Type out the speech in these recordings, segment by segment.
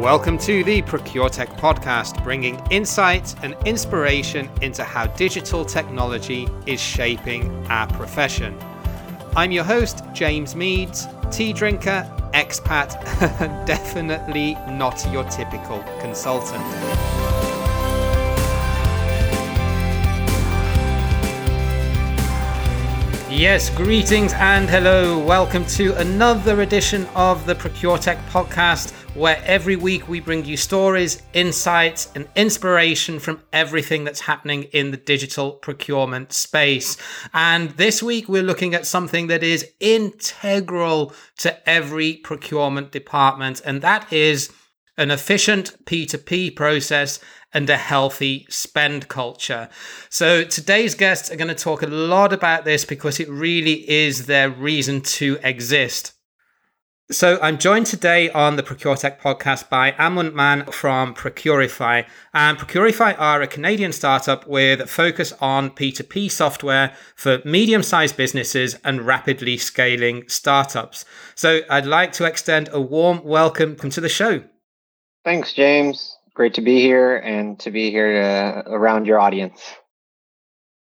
Welcome to the ProcureTech podcast, bringing insight and inspiration into how digital technology is shaping our profession. I'm your host, James Meads, tea drinker, expat, definitely not your typical consultant. Yes, greetings and hello. Welcome to another edition of the ProcureTech podcast, where every week we bring you stories, insights, and inspiration from everything that's happening in the digital procurement space. And this week we're looking at something that is integral to every procurement department, and that is an efficient P2P process and a healthy spend culture. So today's guests are going to talk a lot about this because it really is their reason to exist. So I'm joined today on the ProcureTech podcast by Aman Mann from Procurify. And Procurify are a Canadian startup with a focus on P2P software for medium-sized businesses and rapidly scaling startups. So I'd like to extend a warm welcome to the show. Thanks, James great to be here and to be here to, around your audience.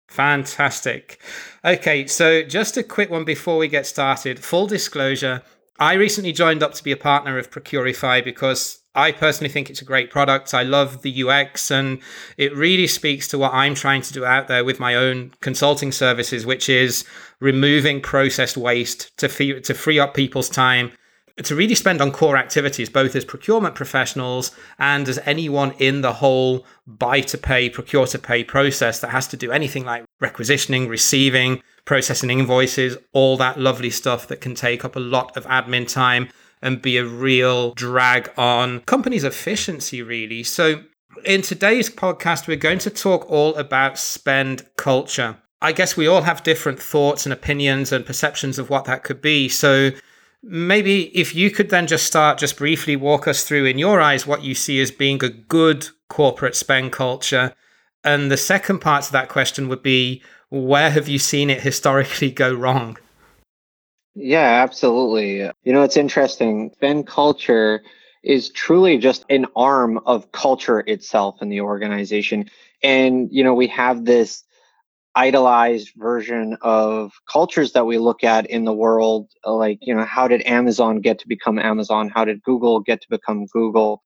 Fantastic. Okay, so just a quick one before we get started. Full disclosure, I recently joined up to be a partner of Procurify because I personally think it's a great product. I love the UX and it really speaks to what I'm trying to do out there with my own consulting services, which is removing processed waste to free, to free up people's time to really spend on core activities, both as procurement professionals and as anyone in the whole buy to pay, procure to pay process that has to do anything like requisitioning, receiving, processing invoices, all that lovely stuff that can take up a lot of admin time and be a real drag on companies' efficiency, really. So, in today's podcast, we're going to talk all about spend culture. I guess we all have different thoughts and opinions and perceptions of what that could be. So, maybe if you could then just start, just briefly walk us through, in your eyes, what you see as being a good corporate spend culture. And the second part to that question would be where have you seen it historically go wrong? Yeah, absolutely. You know, it's interesting. Spend culture is truly just an arm of culture itself in the organization. And, you know, we have this idolized version of cultures that we look at in the world like you know how did amazon get to become amazon how did google get to become google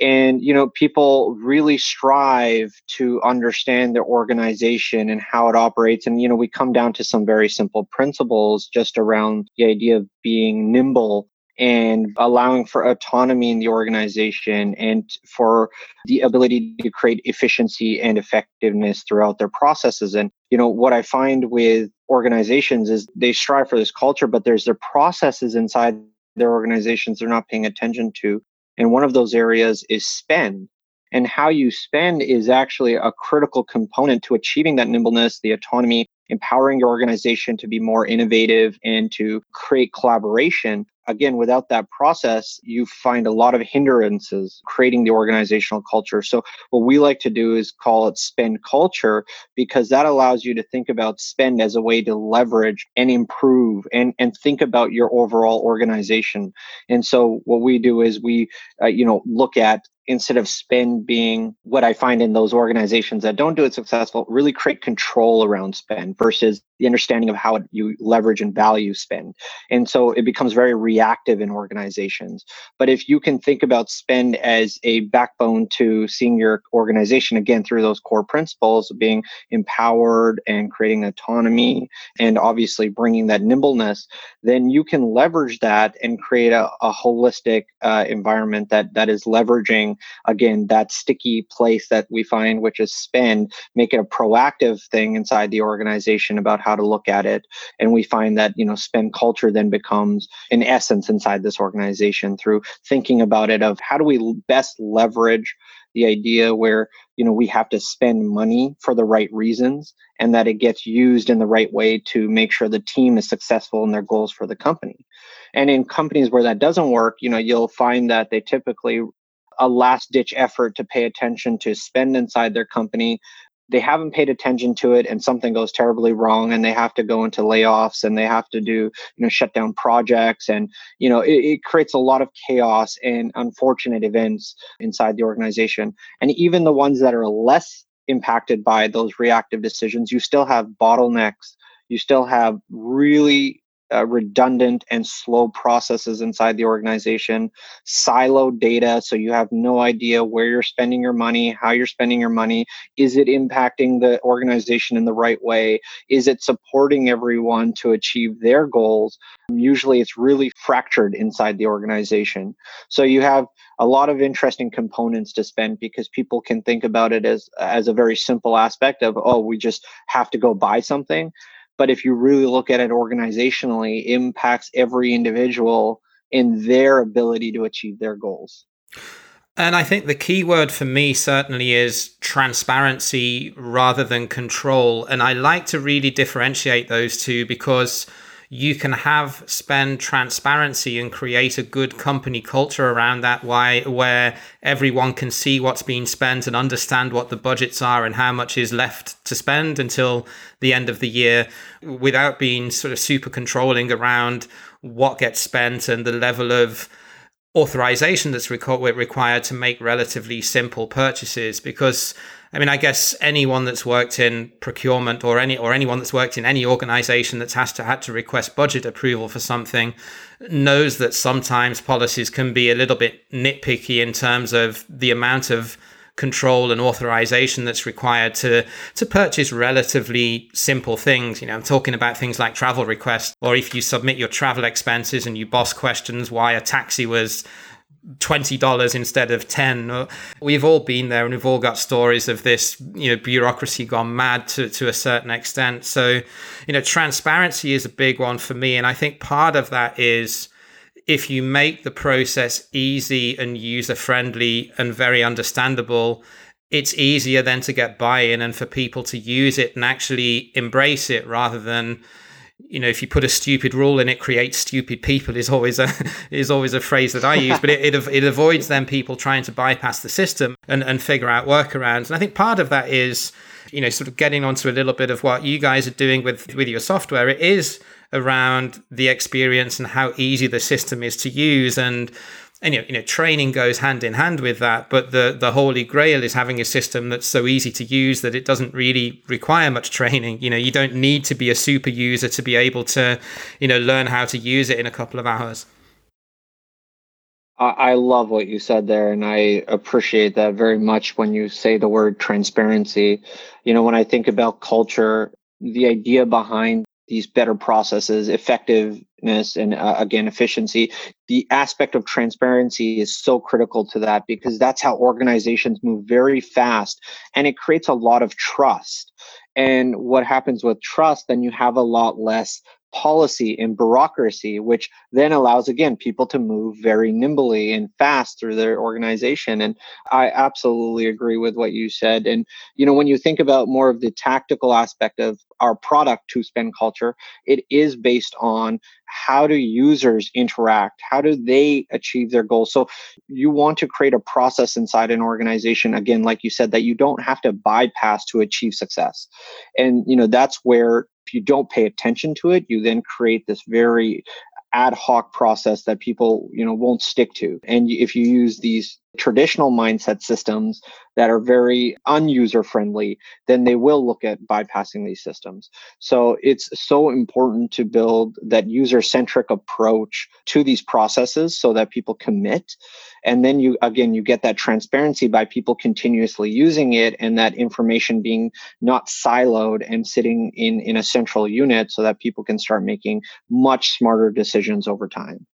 and you know people really strive to understand their organization and how it operates and you know we come down to some very simple principles just around the idea of being nimble and allowing for autonomy in the organization and for the ability to create efficiency and effectiveness throughout their processes. And, you know, what I find with organizations is they strive for this culture, but there's their processes inside their organizations they're not paying attention to. And one of those areas is spend. And how you spend is actually a critical component to achieving that nimbleness, the autonomy, empowering your organization to be more innovative and to create collaboration again, without that process, you find a lot of hindrances creating the organizational culture. So, what we like to do is call it spend culture because that allows you to think about spend as a way to leverage and improve and, and think about your overall organization. And so, what we do is we, uh, you know, look at instead of spend being what I find in those organizations that don't do it successful, really create control around spend versus the understanding of how you leverage and value spend. And so it becomes very reactive in organizations. But if you can think about spend as a backbone to seeing your organization again through those core principles of being empowered and creating autonomy and obviously bringing that nimbleness, then you can leverage that and create a, a holistic uh, environment that that is leveraging again that sticky place that we find, which is spend, make it a proactive thing inside the organization about how to look at it. And we find that you know spend culture then becomes an essence inside this organization through thinking about it of how do we best leverage the idea where you know we have to spend money for the right reasons and that it gets used in the right way to make sure the team is successful in their goals for the company and in companies where that doesn't work you know you'll find that they typically a last ditch effort to pay attention to spend inside their company. They haven't paid attention to it and something goes terribly wrong and they have to go into layoffs and they have to do you know shut down projects and you know it, it, creates a lot of chaos and unfortunate events inside the organization. And even the ones that are less impacted by those reactive decisions you still have bottlenecks. You still have really uh, redundant and slow processes inside the organization, siloed data, so you have no idea where you're spending your money, how you're spending your money. Is it impacting the organization in the right way? Is it supporting everyone to achieve their goals? Usually it's really fractured inside the organization. So you have a lot of interesting components to spend because people can think about it as as a very simple aspect of oh we just have to go buy something but if you really look at it organizationally, impacts every individual in their ability to achieve their goals. And I think the key word for me certainly is transparency rather than control. And I like to really differentiate those two because you can have spend transparency and create a good company culture around that why where everyone can see what's being spent and understand what the budgets are and how much is left to spend until the end of the year without being sort of super controlling around what gets spent and the level of authorization that's required to make relatively simple purchases because I mean, I guess anyone that's worked in procurement or any or anyone that's worked in any organization that's has to had to request budget approval for something knows that sometimes policies can be a little bit nitpicky in terms of the amount of control and authorization that's required to to purchase relatively simple things. You know i'm talking about things like travel requests or if you submit your travel expenses and you boss questions why a taxi was $20 instead of 10 uh, we've all been there and we've all got stories of this you know bureaucracy gone mad to, to a certain extent. So you know transparency is a big one for me. And i think part of that is if you make the process easy and user friendly and very understandable it's easier then to get buy-in and for people to use it and actually embrace it rather than you know, if you put a stupid rule in, it creates stupid people is always a is always a phrase that I use. but it, it, it avoids then people trying to bypass the system and and figure out workarounds. And I think part of that is, you know, sort of getting onto a little bit of what you guys are doing with with your software. It is around the experience and how easy the system is to use and and you know, you know, training goes hand in hand with that. But the the holy grail is having a system that's so easy to use that it doesn't really require much training. You know, you don't need to be a super user to be able to, you know, learn how to use it in a couple of hours. I love what you said there, and I appreciate that very much when you say the word transparency. You know, when I think about culture, the idea behind these better processes, effectiveness, and uh, again, efficiency. The aspect of transparency is so critical to that because that's how organizations move very fast and it creates a lot of trust. And what happens with trust, then you have a lot less policy and bureaucracy, which then allows, again, people to move very nimbly and fast through their organization. And I absolutely agree with what you said. And, you know, when you think about more of the tactical aspect of our product to spend culture, it is based on how do users interact? How do they achieve their goals? So you want to create a process inside an organization, again, like you said, that you don't have to bypass to achieve success. And, you know, that's where you don't pay attention to it, you then create this very ad hoc process that people you know won't stick to. And if you use these traditional mindset systems that are very unuser friendly then they will look at bypassing these systems. So it's so important to build that user centric approach to these processes so that people commit. And then you again you get that transparency by people continuously using it and that information being not siloed and sitting in in a central unit so that people can start making much smarter decisions over time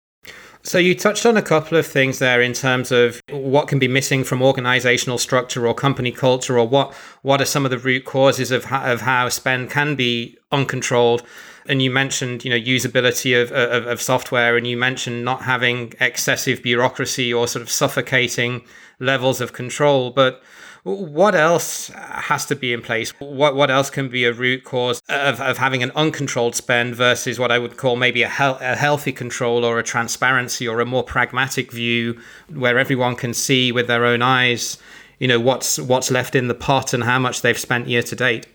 so you touched on a couple of things there in terms of what can be missing from organizational structure or company culture, or what what are some of the root causes of how, of how spend can be uncontrolled. And you mentioned, you know, usability of, of, of software, and you mentioned not having excessive bureaucracy or sort of suffocating levels of control. But what else has to be in place? What what else can be a root cause of, of having an uncontrolled spend versus what I would call maybe a, he- a healthy control or a transparency or a more pragmatic view where everyone can see with their own eyes you know what's what's left in the pot and how much they've spent year to date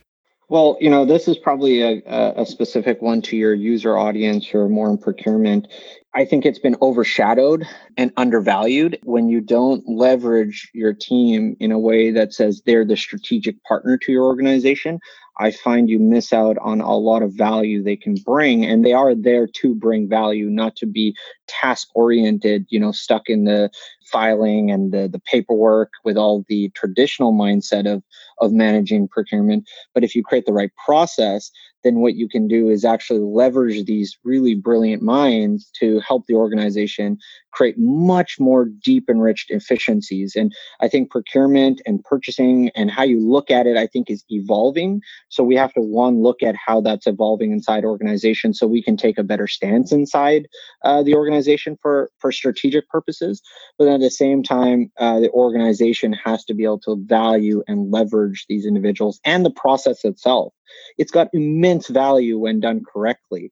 well, you know, this is probably a, a specific one to your user audience or more in procurement. I think it's been overshadowed and undervalued when you don't leverage your team in a way that says they're the strategic partner to your organization. I find you miss out on a lot of value they can bring, and they are there to bring value, not to be task oriented, you know, stuck in the filing and the, the paperwork with all the traditional mindset of, of managing procurement. But if you create the right process, then what you can do is actually leverage these really brilliant minds to help the organization create much more deep enriched efficiencies. And I think procurement and purchasing and how you look at it, I think is evolving. So we have to one look at how that's evolving inside organizations so we can take a better stance inside uh, the organization for, for strategic purposes. But at the same time, uh, the organization has to be able to value and leverage these individuals and the process itself it's got immense value when done correctly.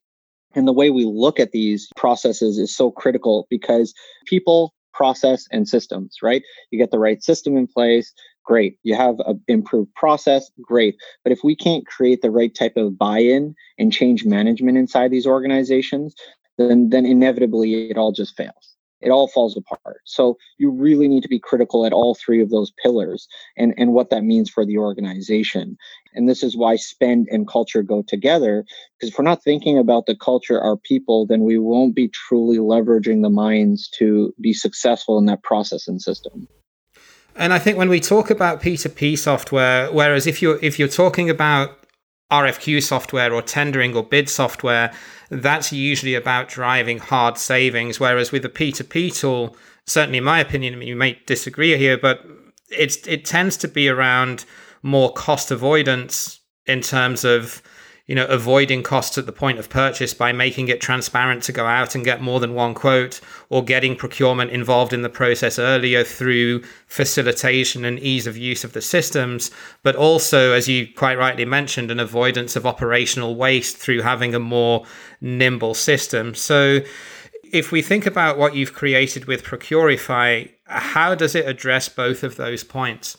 And the way we look at these processes is so critical because people, process, and systems, right? You get the right system in place, great. You have an improved process, great. But if we can't create the right type of buy in and change management inside these organizations, then, then inevitably it all just fails it all falls apart. So you really need to be critical at all three of those pillars and, and what that means for the organization. And this is why spend and culture go together. Because if we're not thinking about the culture, our people, then we won't be truly leveraging the minds to be successful in that process and system. And I think when we talk about P2P software, whereas if you're if you're talking about RFQ software or tendering or bid software, that's usually about driving hard savings. Whereas with a P2P tool, certainly in my opinion, I mean, you may disagree here, but it's it tends to be around more cost avoidance in terms of you know, avoiding costs at the point of purchase by making it transparent to go out and get more than one quote, or getting procurement involved in the process earlier through facilitation and ease of use of the systems, but also, as you quite rightly mentioned, an avoidance of operational waste through having a more nimble system. So, if we think about what you've created with Procurify, how does it address both of those points?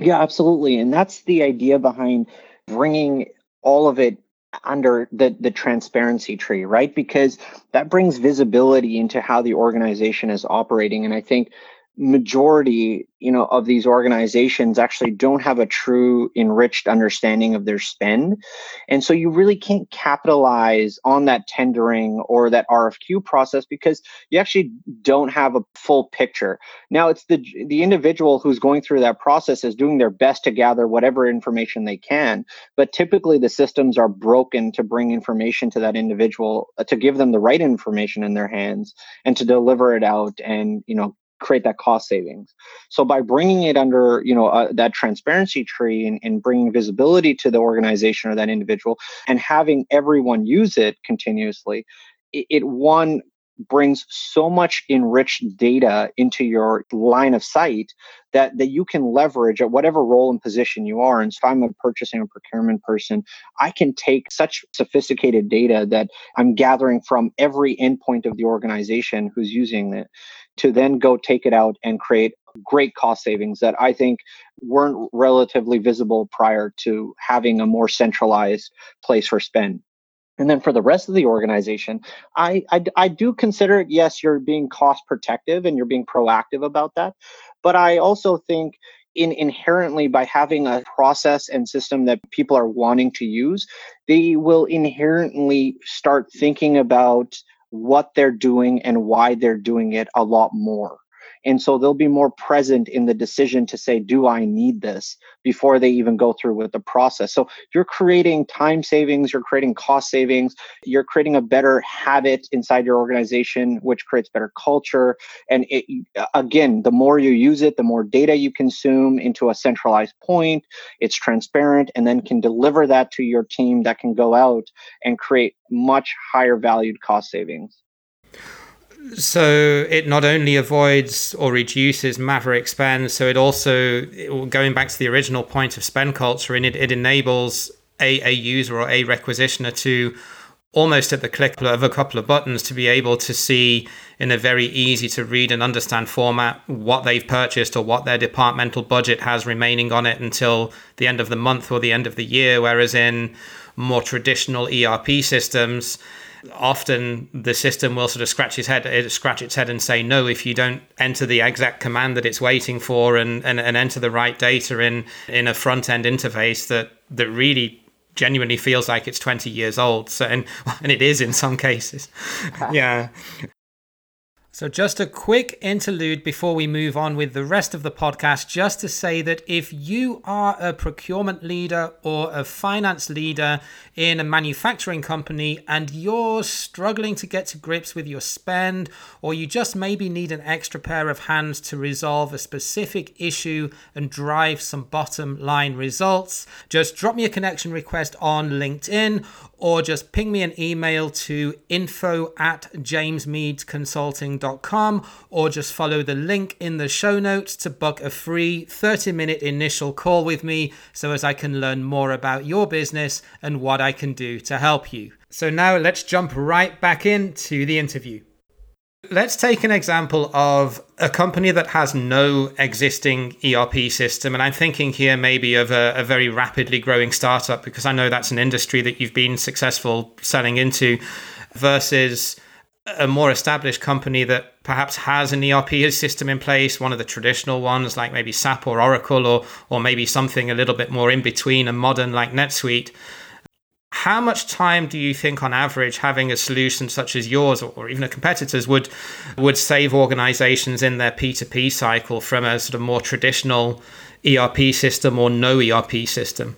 Yeah, absolutely. And that's the idea behind bringing all of it under the the transparency tree right? Because that brings visibility into how the organization is operating and i think majority you know of these organizations actually don't have a true enriched understanding of their spend. And so you really can't capitalize on that tendering or that rfq process because you actually don't have a full picture. Now it's the the individual who's going through that process is doing their best to gather whatever information they can but typically the systems are broken to bring information to that individual uh, to give them the right information in their hands and to deliver it out and you know create that cost savings. So by bringing it under, you know, uh, that transparency tree and, and bringing visibility to the organization or that individual and having everyone use it continuously, it, it one brings so much enriched data into your line of sight that that you can leverage at whatever role and position you are. And so if I'm a purchasing or procurement person, I can take such sophisticated data that I'm gathering from every endpoint of the organization who's using it to then go take it out and create great cost savings that I think weren't relatively visible prior to having a more centralized place for spend. And then for the rest of the organization, I, I, I do consider it, yes, you're being cost protective and you're being proactive about that. But I also think in inherently by having a process and system that people are wanting to use, they will inherently start thinking about what they're doing and why they're doing it a lot more. And so they'll be more present in the decision to say, do I need this before they even go through with the process? So you're creating time savings, you're creating cost savings, you're creating a better habit inside your organization, which creates better culture. And it, again, the more you use it, the more data you consume into a centralized point. It's transparent and then can deliver that to your team that can go out and create much higher valued cost savings. So it not only avoids or reduces maverick spend, so it also, going back to the original point of spend culture, it, it enables a, a user or a requisitioner to almost at the click of a couple of buttons to be able to see in a very easy to read and understand format what they've purchased or what their departmental budget has remaining on it until the end of the month or the end of the year. Whereas in more traditional ERP systems, often the system will sort of scratch his head, eh, scratch its head and say no if you don't enter the exact command that it's waiting for and, and, and enter the right data in in a front end interface that that really genuinely feels like it's 20 years old. So, and, and it is in some cases. yeah. So, just a quick interlude before we move on with the rest of the podcast, just to say that if you are a procurement leader or a finance leader in a manufacturing company and you're struggling to get to grips with your spend, or you just maybe need an extra pair of hands to resolve a specific issue and drive some bottom line results, just drop me a connection request on LinkedIn or just ping me an email to info at jamesmeadsconsulting.com or just follow the link in the show notes to book a free 30 minute initial call with me so as I can learn more about your business and what I can do to help you. So now let's jump right back into the interview. Let's take an example of a company that has no existing ERP system. And I'm thinking here maybe of a, a, very rapidly growing startup because I know that's an industry that you've been successful selling into versus a more established company that perhaps has an ERP system in place, one of the traditional ones like maybe SAP or Oracle, or, or maybe something a little bit more in between and modern like NetSuite. How much time do you think, on average, having a solution such as yours or even a competitor's would would save organizations in their P2P cycle from a sort of more traditional ERP system or no ERP system?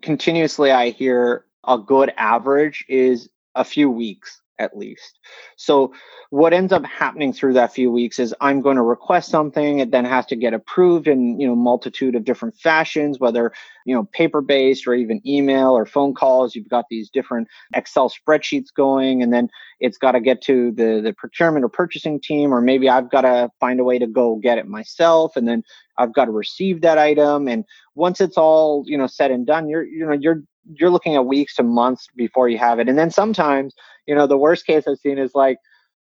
Continuously, I hear a good average is a few weeks at least. So what ends up happening through that few weeks is I'm going to request something, it then has to get approved in you know multitude of different fashions, whether you know paper based or even email or phone calls. You've got these different Excel spreadsheets going, and then it's got to get to the the procurement or purchasing team, or maybe I've got to find a way to go get it myself, and then I've got to receive that item. And once it's all you know said and done, you're you know you're you're looking at weeks to months before you have it. And then sometimes, you know, the worst case I've seen is like,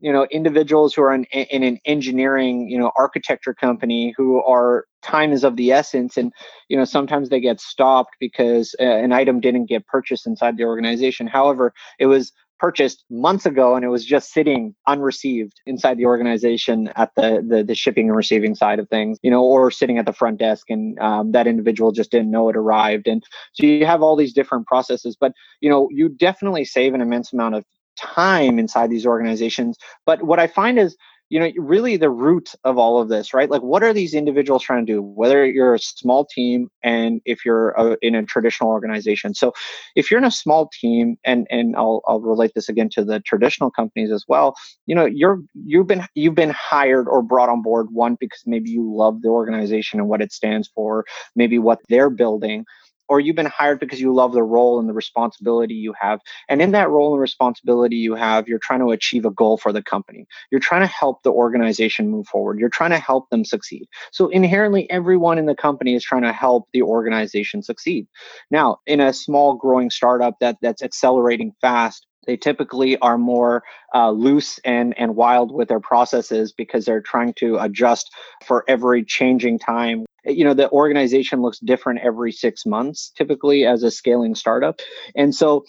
you know, individuals who are in, in an engineering, you know, architecture company who are time is of the essence. And, you know, sometimes they get stopped because uh, an item didn't get purchased inside the organization. However, it was purchased months ago and it was just sitting unreceived inside the organization at the the, the shipping and receiving side of things you know or sitting at the front desk and um, that individual just didn't know it arrived and so you have all these different processes but you know you definitely save an immense amount of time inside these organizations. But what i find is you know really the root of all of this right? Like what are these individuals trying to do? Whether you're a small team and if you're a, in a traditional organization. So if you're in a small team and and I'll, I'll relate this again to the traditional companies as well you know you're you've been you've been hired or brought on board one because maybe you love the organization and what it stands for maybe what they're building or you've been hired because you love the role and the responsibility you have. And in that role and responsibility you have, you're trying to achieve a goal for the company. You're trying to help the organization move forward. You're trying to help them succeed. So inherently, everyone in the company is trying to help the organization succeed. Now, in a small growing startup that that's accelerating fast, they typically are more uh, loose and and wild with their processes because they're trying to adjust for every changing time Eh, you know the organization looks different every six months typically as a scaling startup. And so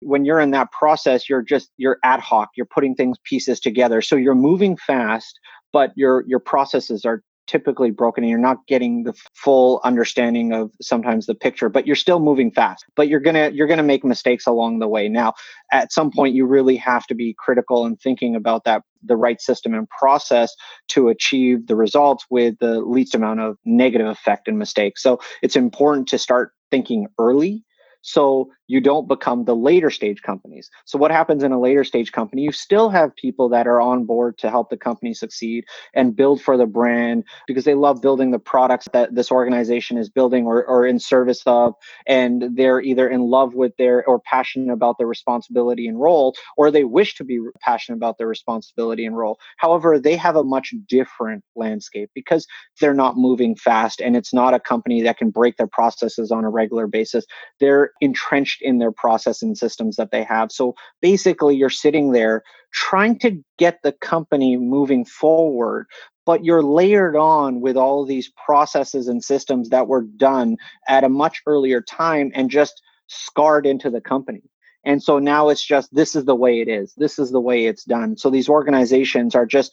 when you're in that process you're just you're ad hoc you're putting things pieces together. So you're moving fast but your your processes are typically broken and you're not getting the full understanding of sometimes the picture but you're still moving fast. But you're going to you're going to make mistakes along the way. Now at some point you really have to be critical and thinking about that the right system and process to achieve the results with the least amount of negative effect and mistakes. So it's important to start thinking early so you don't become the later stage companies. So what happens in a later stage company? You still have people that are on board to help the company succeed and build for the brand because they love building the products that this organization is building or, or in service of. And they're either in love with their or passionate about their responsibility and role, or they wish to be passionate about their responsibility and role. However, they have a much different landscape because they're not moving fast and it's not a company that can break their processes on a regular basis. They're entrenched in their process and systems that they have. So basically, you're sitting there trying to get the company moving forward, but you're layered on with all these processes and systems that were done at a much earlier time and just scarred into the company. And so now it's just this is the way it is. This is the way it's done. So these organizations are just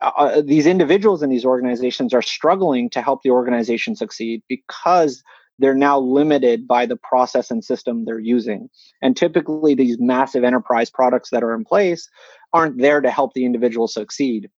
uh, uh, these individuals in these organizations are struggling to help the organization succeed because they're now limited by the process and system they're using. And typically, these massive enterprise products that are in place aren't there to help the individual succeed.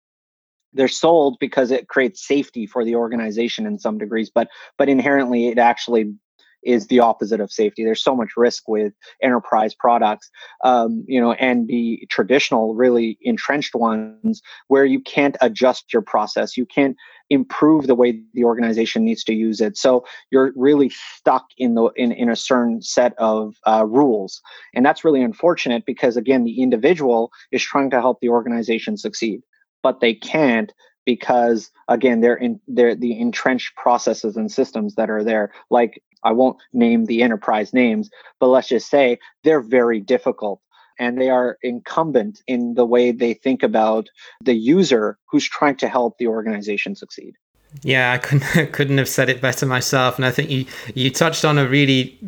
They're sold because it creates safety for the organization in some degrees, but but inherently it actually is the opposite of safety. There's so much risk with enterprise products, um, you know, and the traditional, really entrenched ones where you can't adjust your process. You can't improve the way the organization needs to use it. So you're really stuck in the in, in a certain set of uh, rules, and that's really unfortunate because again, the individual is trying to help the organization succeed, but they can't because again they're in they're the entrenched processes and systems that are there like I won't name the enterprise names, but let's just say they're very difficult and they are incumbent in the way they think about the user who's trying to help the organization succeed. Yeah, I couldn't couldn't have said it better myself, and I think you you touched on a really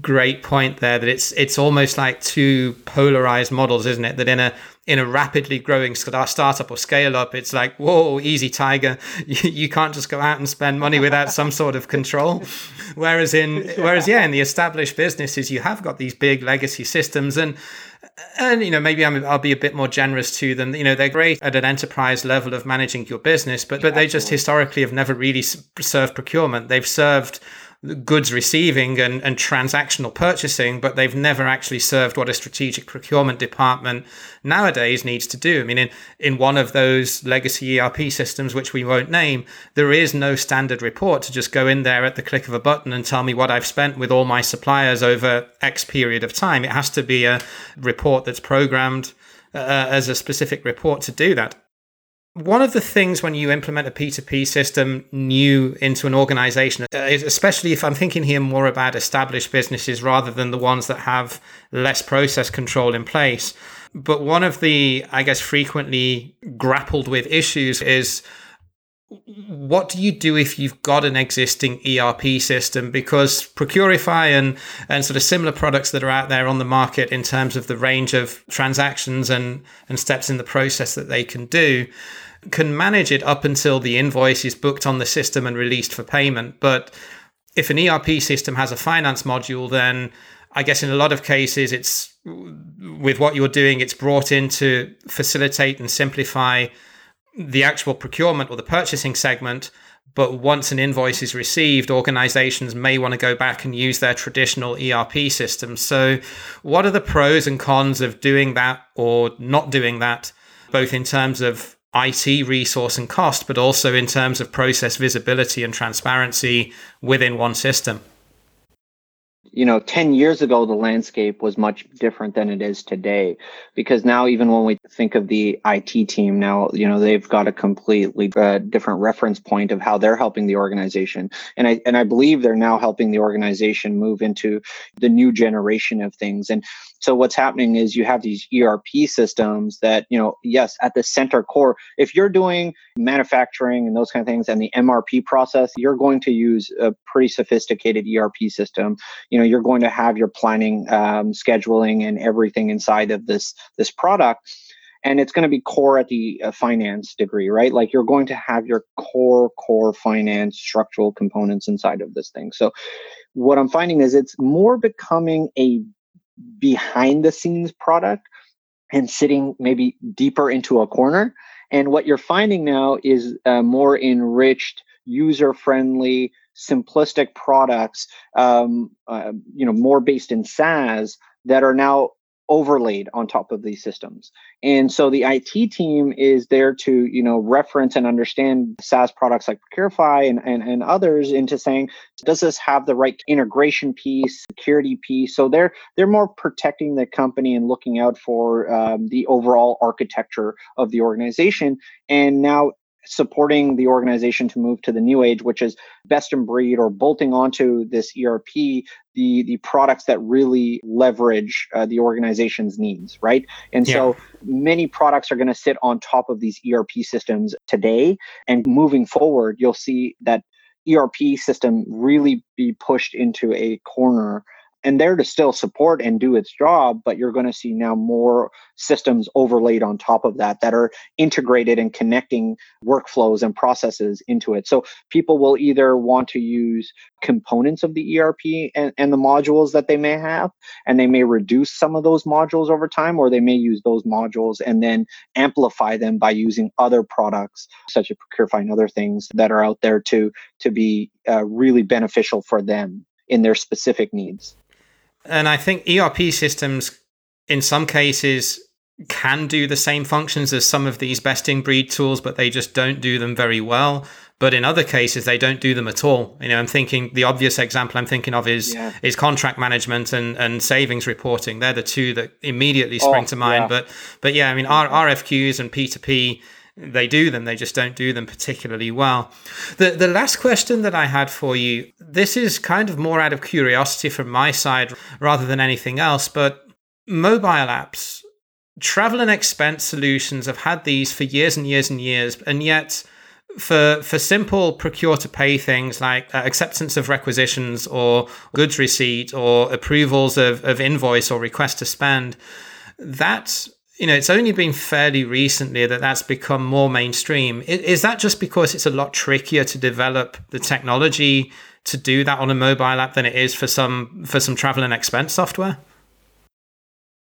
great point there that it's it's almost like two polarized models, isn't it? That in a in a rapidly growing uh, startup or scale up, it's like, whoa, easy tiger. You, you can't just go out and spend money without some sort of control. Whereas in, whereas yeah, in the established businesses, you have got these big legacy systems and, and you know maybe i will be a bit more generous to them. You know they're great at an enterprise level of managing your business but but they just historically have never really served procurement. They've served goods receiving and, and transactional purchasing, but they've never actually served what a strategic procurement department nowadays needs to do. I mean, in, in one of those legacy ERP systems, which we won't name, there is no standard report to just go in there at the click of a button and tell me what I've spent with all my suppliers over X period of time. It has to be a report that's programmed uh, as a specific report to do that. One of the things when you implement a P2P system new into an organization, uh, especially if I'm thinking here more about established businesses rather than the ones that have less process control in place. But one of the, I guess, frequently grappled with issues is what do you do if you've got an existing ERP system? Because Procurify and, and sort of similar products that are out there on the market in terms of the range of transactions and, and steps in the process that they can do can manage it up until the invoice is booked on the system and released for payment. But if an ERP system has a finance module, then I guess in a lot of cases, it's with what you're doing, it's brought in to facilitate and simplify the actual procurement or the purchasing segment. But once an invoice is received, organizations may want to go back and use their traditional ERP system. So, what are the pros and cons of doing that or not doing that, both in terms of IT resource and cost, but also in terms of process visibility and transparency within one system? You know 10 years ago the landscape was much different than it is today. Because now even when we think of the IT team now you know they've got a completely uh, different reference point of how they're helping the organization. And I and I believe they're now helping the organization move into the new generation of things. And so what's happening is you have these ERP systems that, you know, yes, at the center core, if you're doing manufacturing and those kind of things and the MRP process, you're going to use a pretty sophisticated ERP system. You know, you're going to have your planning, um, scheduling, and everything inside of this this product and it's going to be core at the uh, finance degree right like you're going to have your core core finance structural components inside of this thing so what i'm finding is it's more becoming a behind the scenes product and sitting maybe deeper into a corner. And what you're finding now is uh, more enriched, user friendly, simplistic products, um, uh, you know, more based in SaaS that are now overlaid on top of these systems. And so the IT team is there to, you know, reference and understand SaaS products like Procurify and, and, and others into saying, does this have the right integration piece, security piece? So they're they're more protecting the company and looking out for um, the overall architecture of the organization. And now supporting the organization to move to the new age, which is best in breed or bolting onto this ERP the the products that really leverage uh, the organization's needs, right? And yeah. so many products are going to sit on top of these ERP systems today, and moving forward, you'll see that ERP system really be pushed into a corner and there to still support and do its job, but you're going to see now more systems overlaid on top of that that are integrated and connecting workflows and processes into it. So people will either want to use components of the ERP and, and the modules that they may have, and they may reduce some of those modules over time, or they may use those modules and then amplify them by using other products such as Procurify and other things that are out there to to be uh, really beneficial for them in their specific needs. And I think ERP systems, in some cases, can do the same functions as some of these best in breed tools, but they just don't do them very well. But in other cases, they don't do them at all. You know, I'm thinking the obvious example I'm thinking of is yeah. is contract management and, and savings reporting. They're the two that immediately oh, spring oh, to mind. Yeah. But but yeah, I mean, R- RFQs and P2P they do them they just don't do them particularly well. The the last question that i had for you this is kind of more out of curiosity from my side rather than anything else but mobile apps travel and expense solutions have had these for years and years and years and yet for for simple procure to pay things like uh, acceptance of requisitions or goods receipt or approvals of, of invoice or request to spend that you know, it's only been fairly recently that that's become more mainstream. Is, that just because it's a lot trickier to develop the technology to do that on a mobile app than it is for some for some travel and expense software?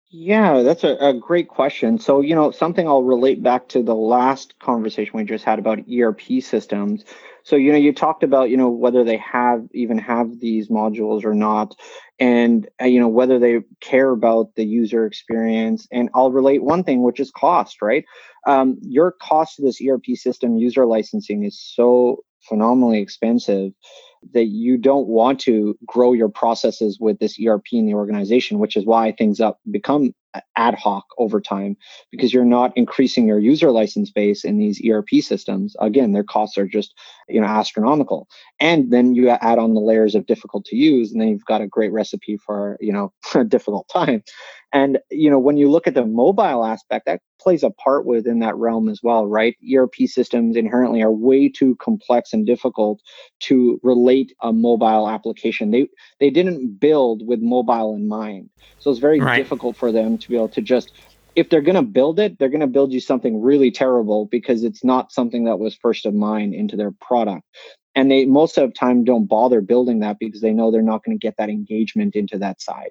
Yeah, that's a, a great question. So, you know, something I'll relate back to the last conversation we just had about ERP systems. So, you know, you talked about, you know, whether they have even have these modules or not, and, uh, you know, whether they care about the user experience. And I'll relate one thing, which is cost, right? Um, your cost of this ERP system user licensing is so phenomenally expensive that you don't want to grow your processes with this ERP in the organization, which is why things up become ad hoc over time because you're not increasing your user license base in these ERP systems. Again, their costs are just you know astronomical, and then you add on the layers of difficult to use, and then you've got a great recipe for you know a difficult time. And you know when you look at the mobile aspect, that plays a part within that realm as well, right? ERP systems inherently are way too complex and difficult to relate a mobile application. They they didn't build with mobile in mind, so it's very right. difficult for them to be able to just if they're going to build it, they're going to build you something really terrible because it's not something that was first of mind into their product. And they most of the time don't bother building that because they know they're not going to get that engagement into that side.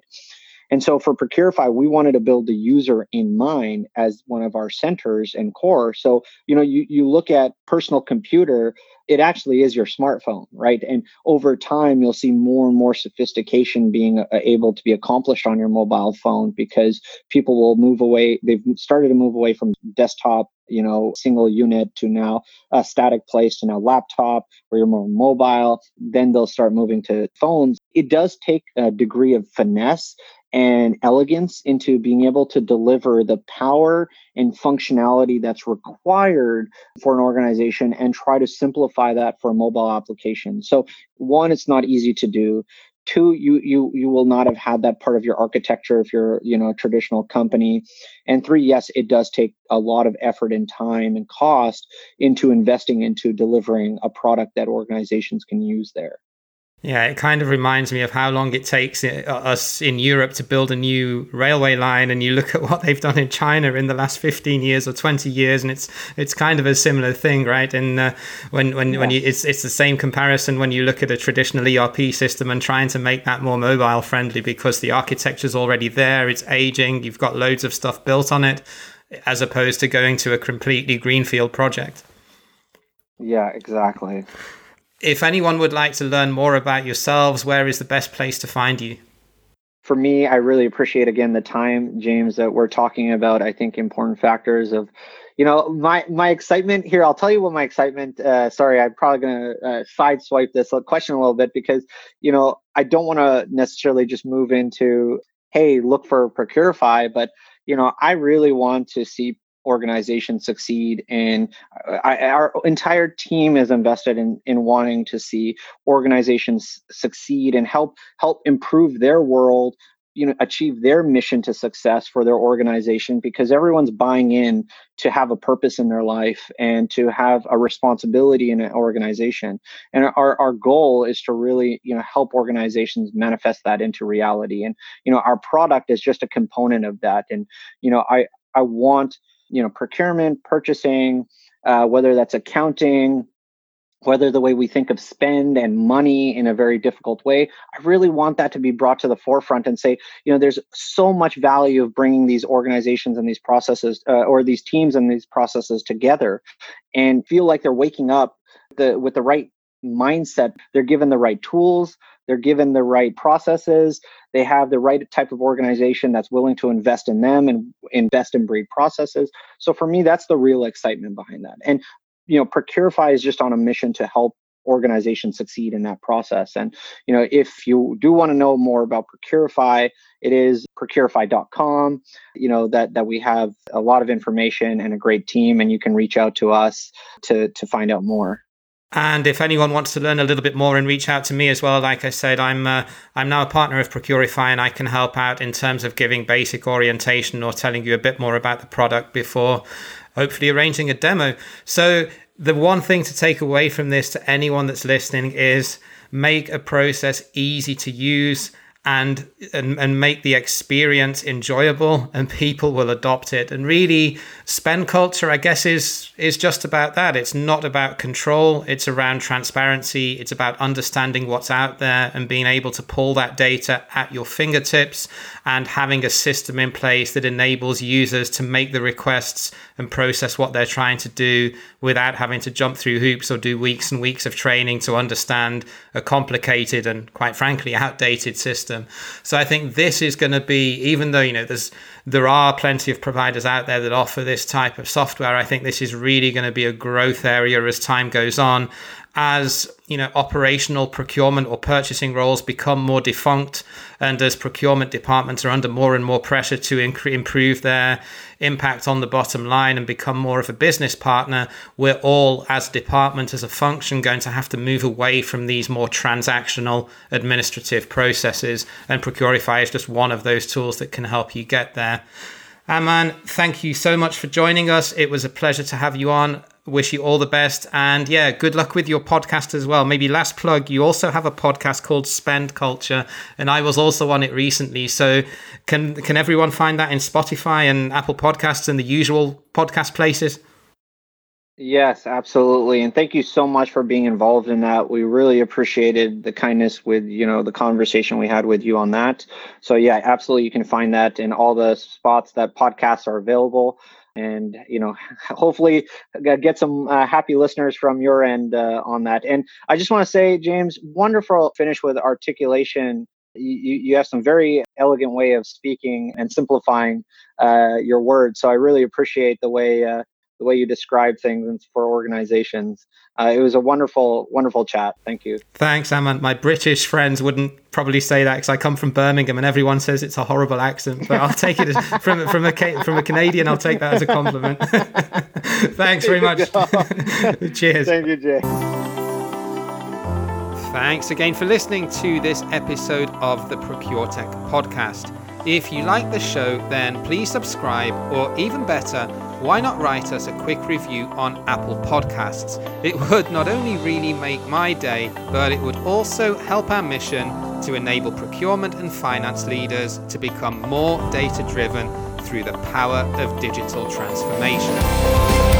And so for Procurify, we wanted to build the user in mind as one of our centers and core. So, you know, you, you look at personal computer, it actually is your smartphone, right? And over time, you'll see more and more sophistication being uh, able to be accomplished on your mobile phone because people will move away. They've started to move away from desktop you know, single unit to now a static place to now laptop where you're more mobile. Then they'll start moving to phones. It does take a degree of finesse and elegance into being able to deliver the power and functionality that's required for an organization and try to simplify that for a mobile application. So one, it's not easy to do. Two, you you you will not have had that part of your architecture if you're you know a traditional company. And three, yes, it does take a lot of effort and time and cost into investing into delivering a product that organizations can use there. Yeah, it kind of reminds me of how long it takes uh, us in Europe to build a new railway line, and you look at what they've done in China in the last fifteen years or twenty years, and it's it's kind of a similar thing, right? And uh, when when yeah. when you it's it's the same comparison when you look at a traditional ERP system and trying to make that more mobile friendly because the architecture's already there, it's aging, you've got loads of stuff built on it, as opposed to going to a completely greenfield project. Yeah, exactly if anyone would like to learn more about yourselves, where is the best place to find you? For me, I really appreciate again the time, James, that we're talking about. I think important factors of, you know, my my excitement here. I'll tell you what my excitement. Uh, sorry, I'm probably going to uh, sideswipe this question a little bit because you know I don't want to necessarily just move into hey look for Procurify, but you know I really want to see organizations succeed and uh, I, our entire team is invested in in wanting to see organizations succeed and help help improve their world you know achieve their mission to success for their organization because everyone's buying in to have a purpose in their life and to have a responsibility in an organization. And our, our goal is to really you know help organizations manifest that into reality. And you know our product is just a component of that. And you know i i want you know procurement purchasing uh, whether that's accounting whether the way we think of spend and money in a very difficult way i really want that to be brought to the forefront and say you know there's so much value of bringing these organizations and these processes uh, or these teams and these processes together and feel like they're waking up the, with the right mindset. They're given the right tools. They're given the right processes. They have the right type of organization that's willing to invest in them and invest in breed processes. So for me that's the real excitement behind that. And you know procurify is just on a mission to help organizations succeed in that process. And you know if you do want to know more about procurify it is procurify.com you know that that we have a lot of information and a great team and you can reach out to us to to find out more and if anyone wants to learn a little bit more and reach out to me as well, like I said, I'm uh, I'm now a partner of Procurify, and I can help out in terms of giving basic orientation or telling you a bit more about the product before hopefully arranging a demo. So the one thing to take away from this to anyone that's listening is make a process easy to use and, and and make the experience enjoyable and people will adopt it. And really spend culture i guess is is just about that. It's not about control. It's around transparency. It's about understanding what's out there and being able to pull that data at your fingertips and having a system in place that enables users to make the requests and process what they're trying to do without having to jump through hoops or do weeks and weeks of training to understand a complicated and quite frankly outdated system. So I think this is going to be even though you know there's there are plenty of providers out there that offer this type of software, I think this is really going to be a growth area as time goes on as you know operational procurement or purchasing roles become more defunct and as procurement departments are under more and more pressure to inc- improve their impact on the bottom line and become more of a business partner we're all as department as a function going to have to move away from these more transactional administrative processes. And procurify is just one of those tools that can help you get there. Aman, thank you so much for joining us. It was a pleasure to have you on wish you all the best. And yeah, good luck with your podcast as well. Maybe last plug, you also have a podcast called Spend Culture, and I was also on it recently. So can can everyone find that in Spotify and Apple Podcasts and the usual podcast places? Yes, absolutely. And thank you so much for being involved in that. We really appreciated the kindness with, you know, the conversation we had with you on that. So yeah, absolutely you can find that in all the spots that podcasts are available and you know hopefully get some uh, happy listeners from your end uh, on that. And i just want to say james wonderful finish with articulation. You, you have some very elegant way of speaking and simplifying uh, your words so i really appreciate the way uh, the way you describe things for organizations. Uh, it was a wonderful, wonderful chat. Thank you. Thanks, Aman. My British friends wouldn't probably say that because I come from Birmingham and everyone says it's a horrible accent. But I'll take it as, from from a from a Canadian. I'll take that as a compliment. Thanks very much. Cheers. Thank you, Jay. Thanks again for listening to this episode of the Procure Tech podcast. If you like the show, then please subscribe, or even better, why not write us a quick review on Apple Podcasts? It would not only really make my day, but it would also help our mission to enable procurement and finance leaders to become more data driven through the power of digital transformation.